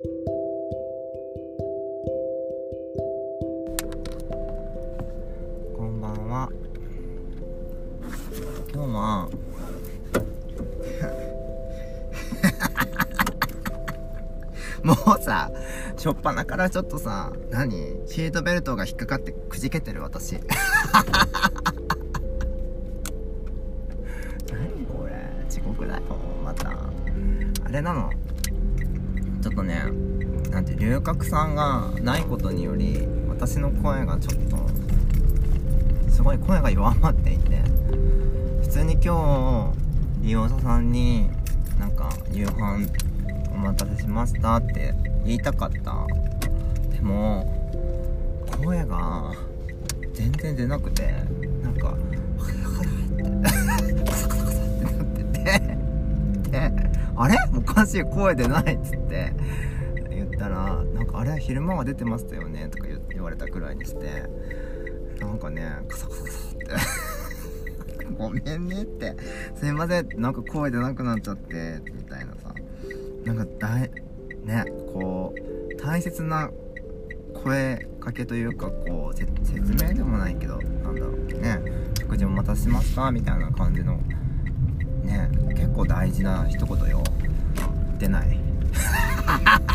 こんばんは。今日は もうさしょっぱなからちょっとさ何？シートベルトが引っかかってくじけてる私。何これ？地獄だよまた。あれなの？龍角散がないことにより私の声がちょっとすごい声が弱まっていて普通に今日利用者さんになんか夕飯お待たせしましたって言いたかった。でも声が全然出なくてなんかってカサカサカサってなっててであれ？おかしい声出ないっつって。ったらなんかあれ昼間は出てましたよねとか言われたくらいにしてなんかねカサカサカサって。ごめんねって。すいませんなんか声出なくなっちゃってみたいなさ。なんか大ねこう大切な声かけというかこう説明でもないけどなんだろうね。食事お待たせしましたみたいな感じのね結構大事な一言よ。出ない。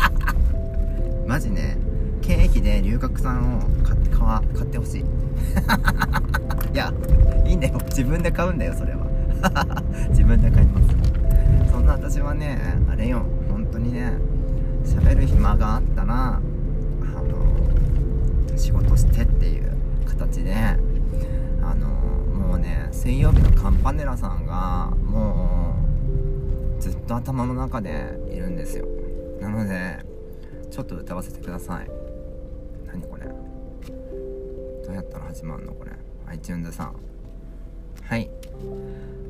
マジね経費で龍角散を買買わ買ってほしい。いやいいんだよ。自分で買うんだよそれは。自分で買います。そんな私はねあれよ。本当にね喋る暇があったらあの仕事してっていう形で。あのもうね水曜日のカンパネラさんがもうずっと頭の中でいるんですよ。なのでちょっと歌わせてください。何これ。どうやったら始まるのこれ。iTunes さん。はい。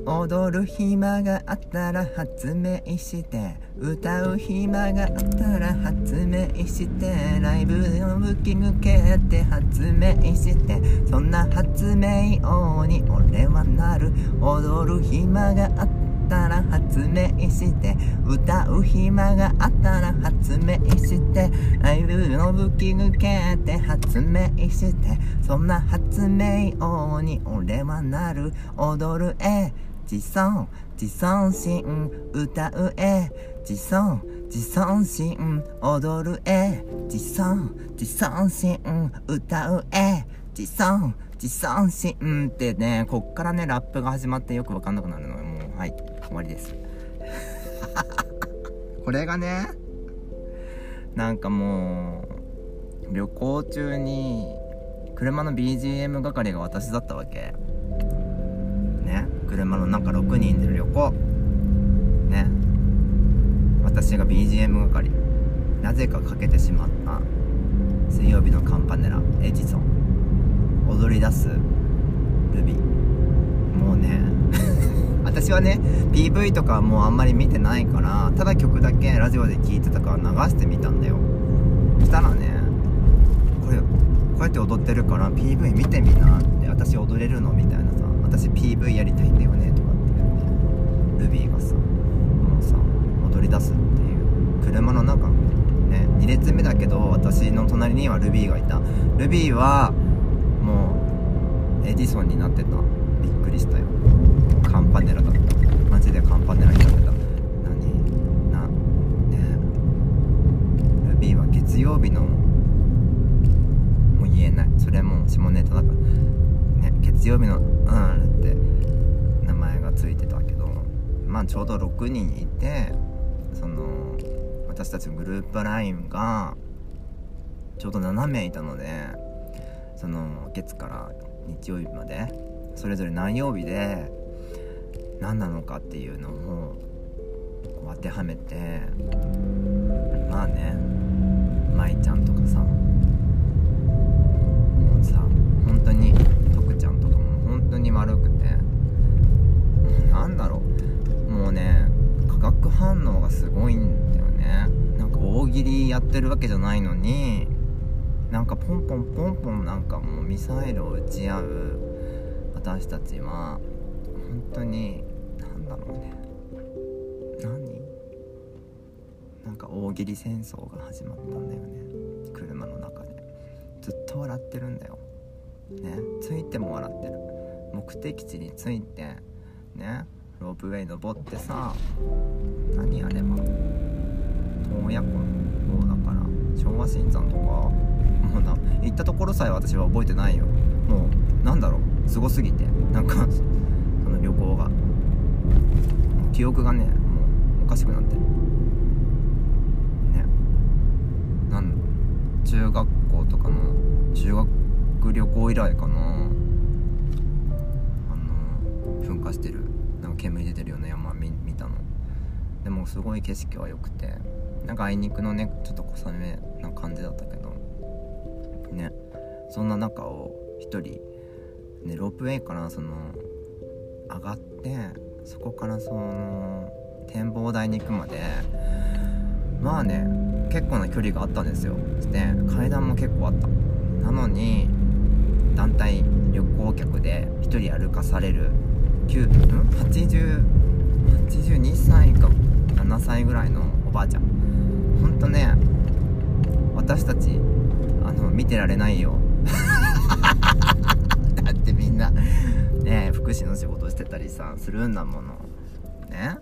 踊る暇があったら発明して歌う暇があったら発明してライブのブッキング決定発明してそんな発明王に俺はなる。踊る暇があったら発明して歌う暇があったら発明してライブのブッキング決定発明してそんな発明王に俺はなる。踊るえ自尊。自尊心。歌うえ自尊。自尊心。踊るえ自尊。自尊心。歌うえ自尊。自尊心ってねこっからねラップが始まってよくわかんなくなるのよ。もうはい。終わりです。これがねなんかもう旅行中に車の BGM 係が私だったわけ。ね車の中6人で旅行。ね。私が BGM 係。なぜかかけてしまった。水曜日のカンパネラ。エジソン。踊り出すルビー。もうね私はね PV とかもうあんまり見てないからただ曲だけラジオで聴いてたから流してみたんだよ。したらねこれこうやって踊ってるから PV 見てみなって私踊れるのみたいなさ私 PV やりたいんだよねとかって言ってルビーがさもうさ踊り出すっていう。車の中ね2列目だけど私の隣にはルビーがいた。ルビーはもうエディソンになってた。びっくりしたよ。カンパネラだった。マジでカンパネラになってた。何？な？ね？ルビーは月曜日のもう言えない。それも下ネタだから。ね？月曜日のうんって名前がついてたけど。まあちょうど6人いてその私たちのグループ LINE がちょうど7名いたのでその月から日曜日までそれぞれ何曜日で何なのかっていうのを当てはめてまあね舞ちゃんとかさもうさ本当に徳ちゃんとかも本当に悪くてもうなんだろう。もうね化学反応がすごいんだよね。なんか大喜利やってるわけじゃないのになんかポンポンポンポンなんかもうミサイルを撃ち合う私たちは本当にろうね。何？なんか大喜利戦争が始まったんだよね。車の中で。ずっと笑ってるんだよ。ね？着いても笑ってる。目的地に着いてね？ロープウェイ登ってさ何あれば洞爺湖の方だから。昭和新山とか。もうな行ったところさえ私は覚えてないよ。もうなんだろう。すごすぎて。なんかその旅行が。記憶がねもうおかしくなって。ね。なん中学校とかの修学旅行以来かな。あの噴火してる。なんか煙出てるような山見見たの。でもすごい景色は良くて。なんかあいにくのねちょっと小雨な感じだったけど。ね。そんな中を一人ねロープウェイからその上がってそこからその展望台に行くまでまあね結構な距離があったんですよ。で階段も結構あった。なのに団体旅行客で1人歩かされる。9ん？80 82歳か7歳ぐらいのおばあちゃん。ほんとね私たちあの見てられないよ。だってみんなね福祉の仕事してたりさするんだものね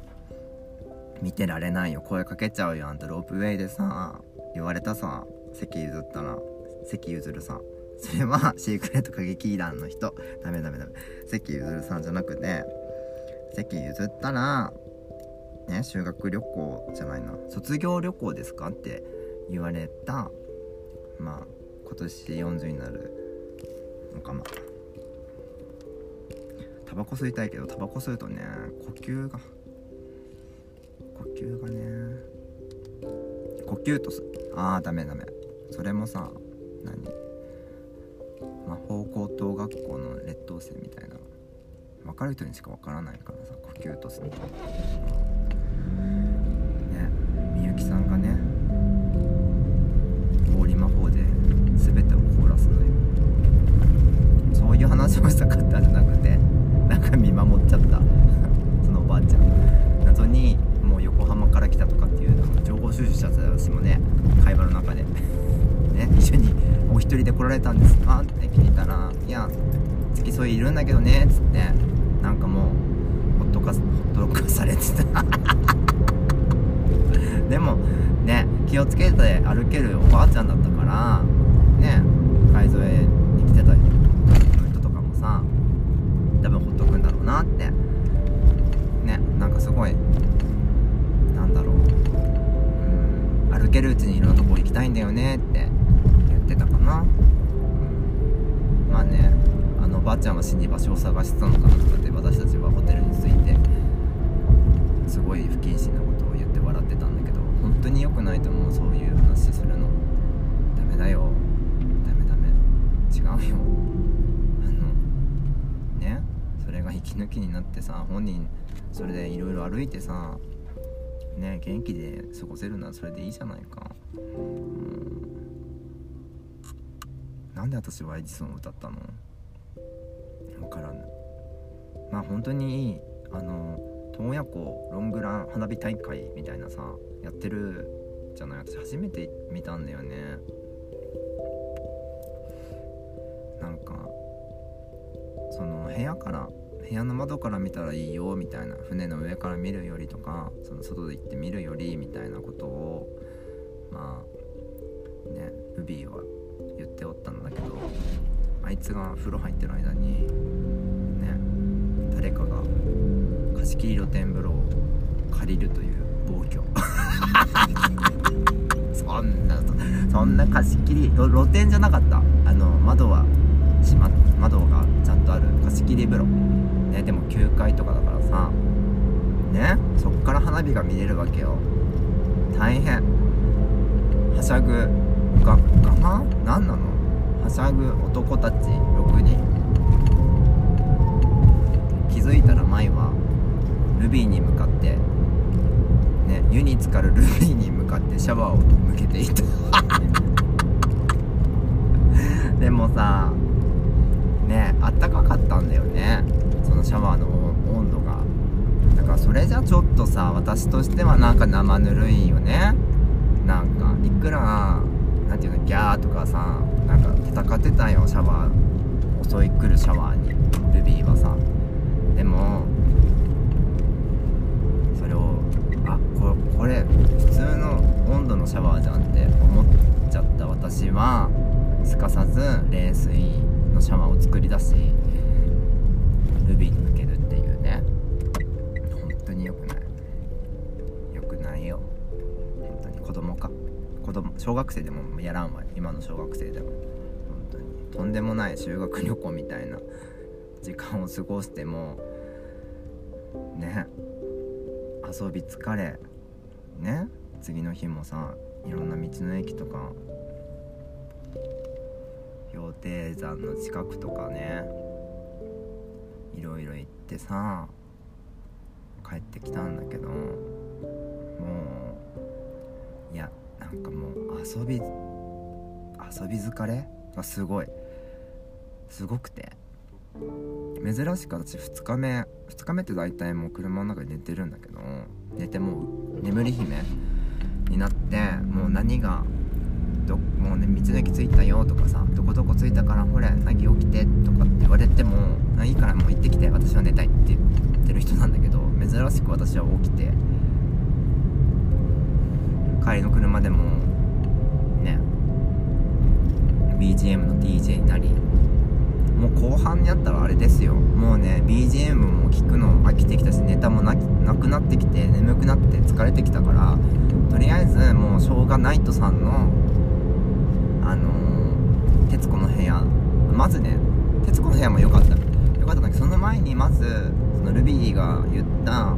見てられないよ。声かけちゃうよあんたロープウェイでさ言われたさ席譲ったら席譲るさそれは シークレット歌劇団の人ダメダメダメ席譲るさんじゃなくて席譲ったらね修学旅行じゃないな卒業旅行ですかって言われたまあ今年40になるのかまタバコ吸いたいけどタバコ吸うとね呼吸が呼吸がね呼吸とすああダメダメ。それもさ何？魔法高等学校の劣等生みたいな。分かる人にしか分からないからさ呼吸とすねみゆきさんがね氷魔法で全てを凍らすのよ。そういう話をしたかったな人で来られたんですか?」って聞いたら「いや付き添いいるんだけどね」っつってなんかもうほっとかほっとかされてた。でもね気をつけて歩けるおばあちゃんだったからね海添えに来てた人とかもさ多分ほっとくんだろうなって。ねなんかすごいなんだろう。うん歩けるうちにいろんなとこ行きたいんだよねってってたかな、うん、まあねあのばあちゃんは死に場所を探してたのかなとかって私たちはホテルに着いてすごい不謹慎なことを言って笑ってたんだけど本当に良くないと思うそういう話するの。ダメだよ。ダメダメ。違うよ。あのねそれが息抜きになってさ本人それでいろいろ歩いてさね元気で過ごせるならそれでいいじゃないか。うん。なんで私はエジソンを歌ったの？わからぬ。まあ本当にあの洞爺湖ロングラン花火大会みたいなさやってるじゃない？私初めて見たんだよね。なんかその部屋から部屋の窓から見たらいいよみたいな船の上から見るよりとかその外で行って見るよりみたいなことをまあねルビーは言っておったんだけどあいつが風呂入ってる間にね誰かが貸し切り露天風呂を借りるという暴挙。そんなそんな貸し切り露天じゃなかった。あの窓は閉ま窓がちゃんとある。貸し切り風呂。ねでも9階とかだからさねそっから花火が見れるわけよ。大変。はしゃぐ。ががま何なの？はしゃぐ男たち6人気づいたら舞はルビーに向かってね湯に浸かるルビーに向かってシャワーを向けていた。でもさねあったかかったんだよね。そのシャワーの温度が。だからそれじゃちょっとさ私としてはなんか生ぬるいよね。なんかいくらなんていうのギャーとかさなんか戦ってたよシャワー襲い来るシャワーにルビーはさ。でもそれをあここれ普通の温度のシャワーじゃんって思っちゃった私はすかさず冷水のシャワーを作り出しルビーに向けるっていうね。本当に良くない。良くないよ。本当に子供か。子供小学生でもやらんわ。今の小学生でも。本当に。とんでもない修学旅行みたいな時間を過ごしてもね。遊び疲れ。ね。次の日もさいろんな道の駅とか羊蹄山の近くとかね。いろいろ行ってさ帰ってきたんだけどもういやなんかもう遊び遊び疲れ？がすごい。すごくて。珍しく私2日目2日目って大体もう車の中で寝てるんだけど寝てもう眠り姫になってもう何がどもうね道の駅着いたよとかさどこどこ着いたからほれなぎ起きてとかって言われてもいいからもう行ってきて私は寝たいって言ってる人なんだけど珍しく私は起きて帰りの車でもね。BGM の DJ になりもう後半になったらあれですよ。もうね BGM も聴くの飽きてきたしネタもなくなってきて眠くなって疲れてきたからとりあえずもうしょうがナイトさんのあのー「徹子の部屋」まずね「徹子の部屋」も良かった。良かったんだけどその前にまずそのルビーが言った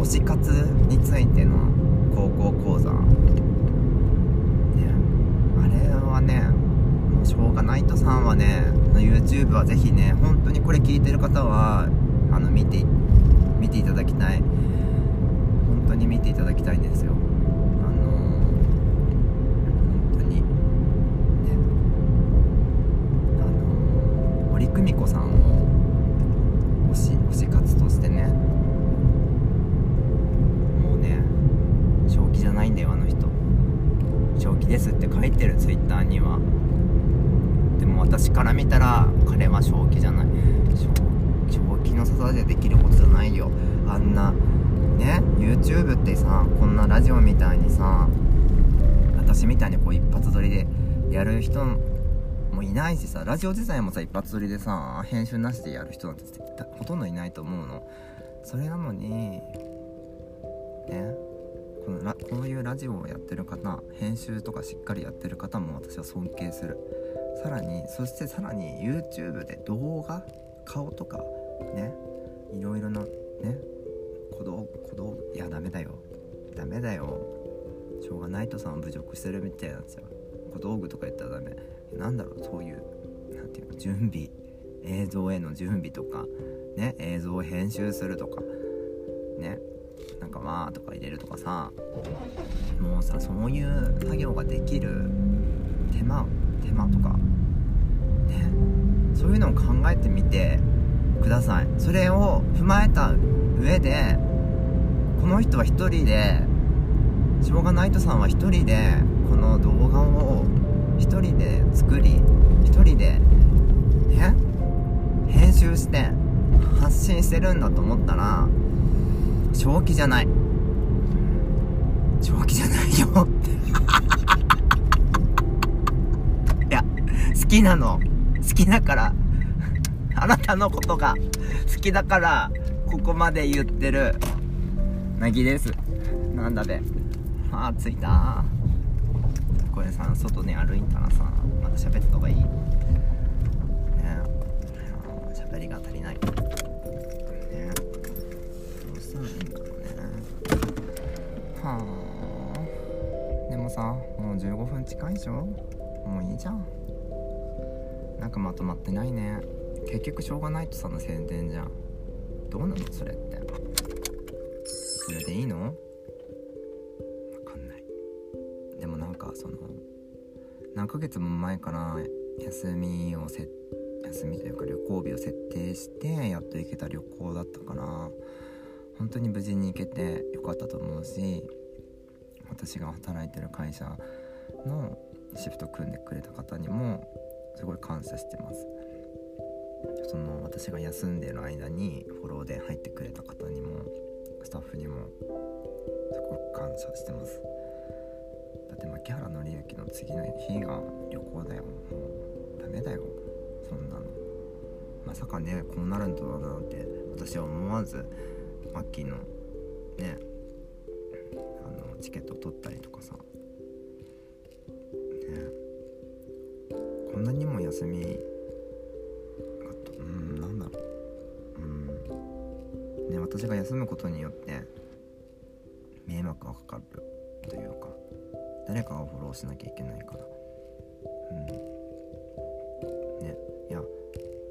推し活についての高校講座。ね。あれはねもうしょうがないとさんはね YouTube はぜひね本当にこれ聞いてる方はあの見て見ていただきたい。本当に見ていただきたいんですよ。いないしさラジオ自体もさ一発撮りでさ編集なしでやる人なんてほとんどいないと思うの。それなのにねこのラこういうラジオをやってる方編集とかしっかりやってる方も私は尊敬する。さらにそしてさらに YouTube で動画顔とかねいろいろなね小道小道具いやダメだよ。ダメだよ。しょうがないとさん侮辱してるみたいになんですよ小道具とか言ったらダメ。なんだろうそういうなんていうの準備映像への準備とかね映像を編集するとかねなんか「わー」とか入れるとかさもうさそういう作業ができる手間手間とかねそういうのを考えてみてください。それを踏まえた上でこの人は一人でしょうがナイトさんは一人でこの動画を一人で作り一人でね編集して発信してるんだと思ったら正気じゃない。正気じゃないよって。いや好きなの。好きだから。あなたのことが好きだからここまで言ってる。なぎです。なんだべ。あー着いた。これさ外に歩いたらさまた喋った方がいい。ね。喋りが足りない。ね。どうしたらいいんだろうね。はあ。でもさもう15分近いでしょ？もういいじゃん。なんかまとまってないね。結局しょうがないとさの宣伝じゃん。どうなの？それって。それでいいの？何ヶ月も前から休みをせ休みというか旅行日を設定してやっと行けた旅行だったから本当に無事に行けてよかったと思うし私が働いてる会社のシフト組んでくれた方にもすごい感謝してます。その私が休んでる間にフォローで入ってくれた方にもスタッフにもすごく感謝してます。って牧原紀之の次の日が旅行だよ。もうダメだよ。そんなの。まさかねこうなるんだなんて私は思わずマッキーのねあのチケット取ったりとかさ。ね。こんなにも休みがうんなんだろう。うん。ね私が休むことによって迷惑がかかるというか。誰かがフォローしなきゃいけないから。うん。ねいや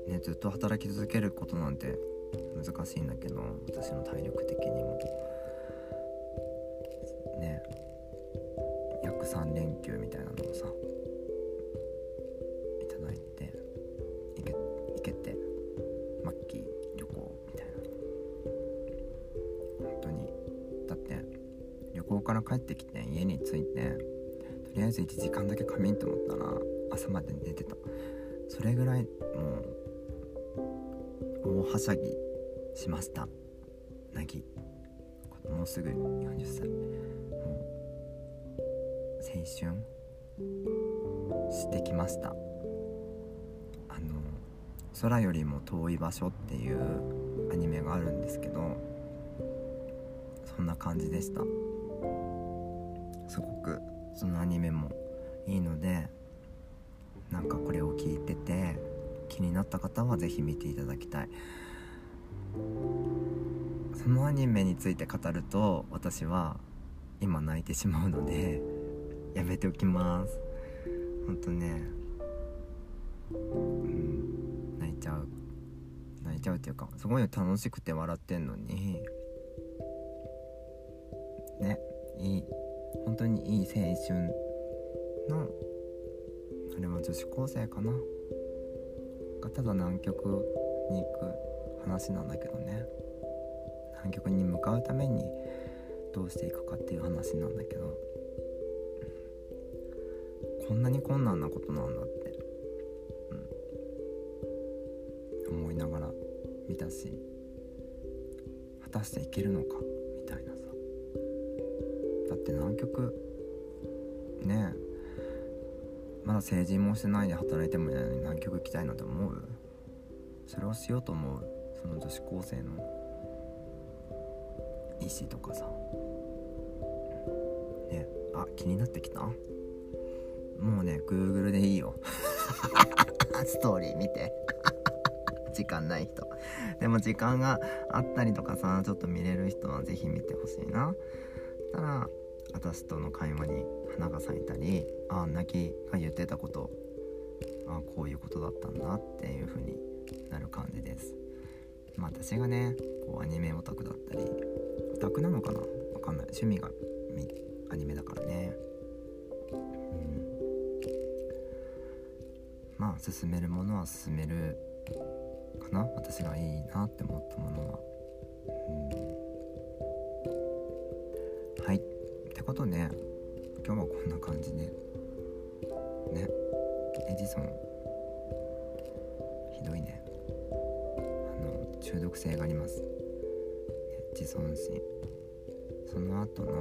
ねずっと働き続けることなんて難しいんだけど私の体力的にも。ね。約3年帰ってきて家に着いてとりあえず1時間だけ仮眠と思ったら朝まで寝てた。それぐらいもう大はしゃぎしました。なぎもうすぐ40歳。もう青春してきました。あの「空よりも遠い場所」っていうアニメがあるんですけどそんな感じでした。すごくそのアニメもいいのでなんかこれを聞いてて気になった方は是非見ていただきたい。そのアニメについて語ると私は今泣いてしまうのでやめておきます。ほんとねうん泣いちゃう。泣いちゃうっていうかすごい楽しくて笑ってんのにねいい本当にいい青春のあれは女子高生かな。がただ南極に行く話なんだけどね。南極に向かうためにどうしていくかっていう話なんだけど。こんなに困難なことなんだって、うん、思いながら見たし果たしていけるのか。って南極ねえ。まだ成人もしてないで働いてもいないのに南極行きたいなんて思う？それをしようと思う？その女子高生の。意思とかさ。ねあ気になってきた？もうね Google でいいよ。ストーリー見て。時間ない人。でも時間があったりとかさちょっと見れる人は是非見てほしいな。ただ私との会話に花が咲いたりああ泣きが言ってたことああこういうことだったんだっていう風になる感じです。まあ私がねこうアニメオタクだったりオタクなのかな？わかんない。趣味がアニメだからね。うん。まあ進めるものは進めるかな？私がいいなって思ったものは。うん。ことで今日はこんな感じでね。エジソン。ひどいね。あの中毒性があります、ね、自尊心。その後の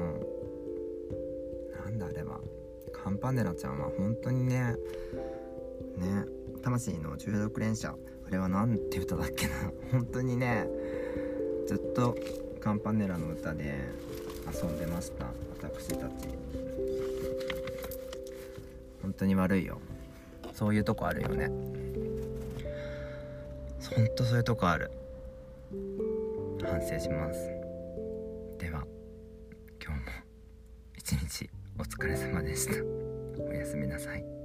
なんだあれは。カンパネラちゃんは。本当にね。ね。魂の中毒連射。あれは何て歌だっけな。本当にね。ずっとカンパネラの歌で遊んでました。私たち本当に悪いよ。そういうとこあるよね。ほんとそういうとこある。反省します。では今日も一日お疲れ様でした。おやすみなさい。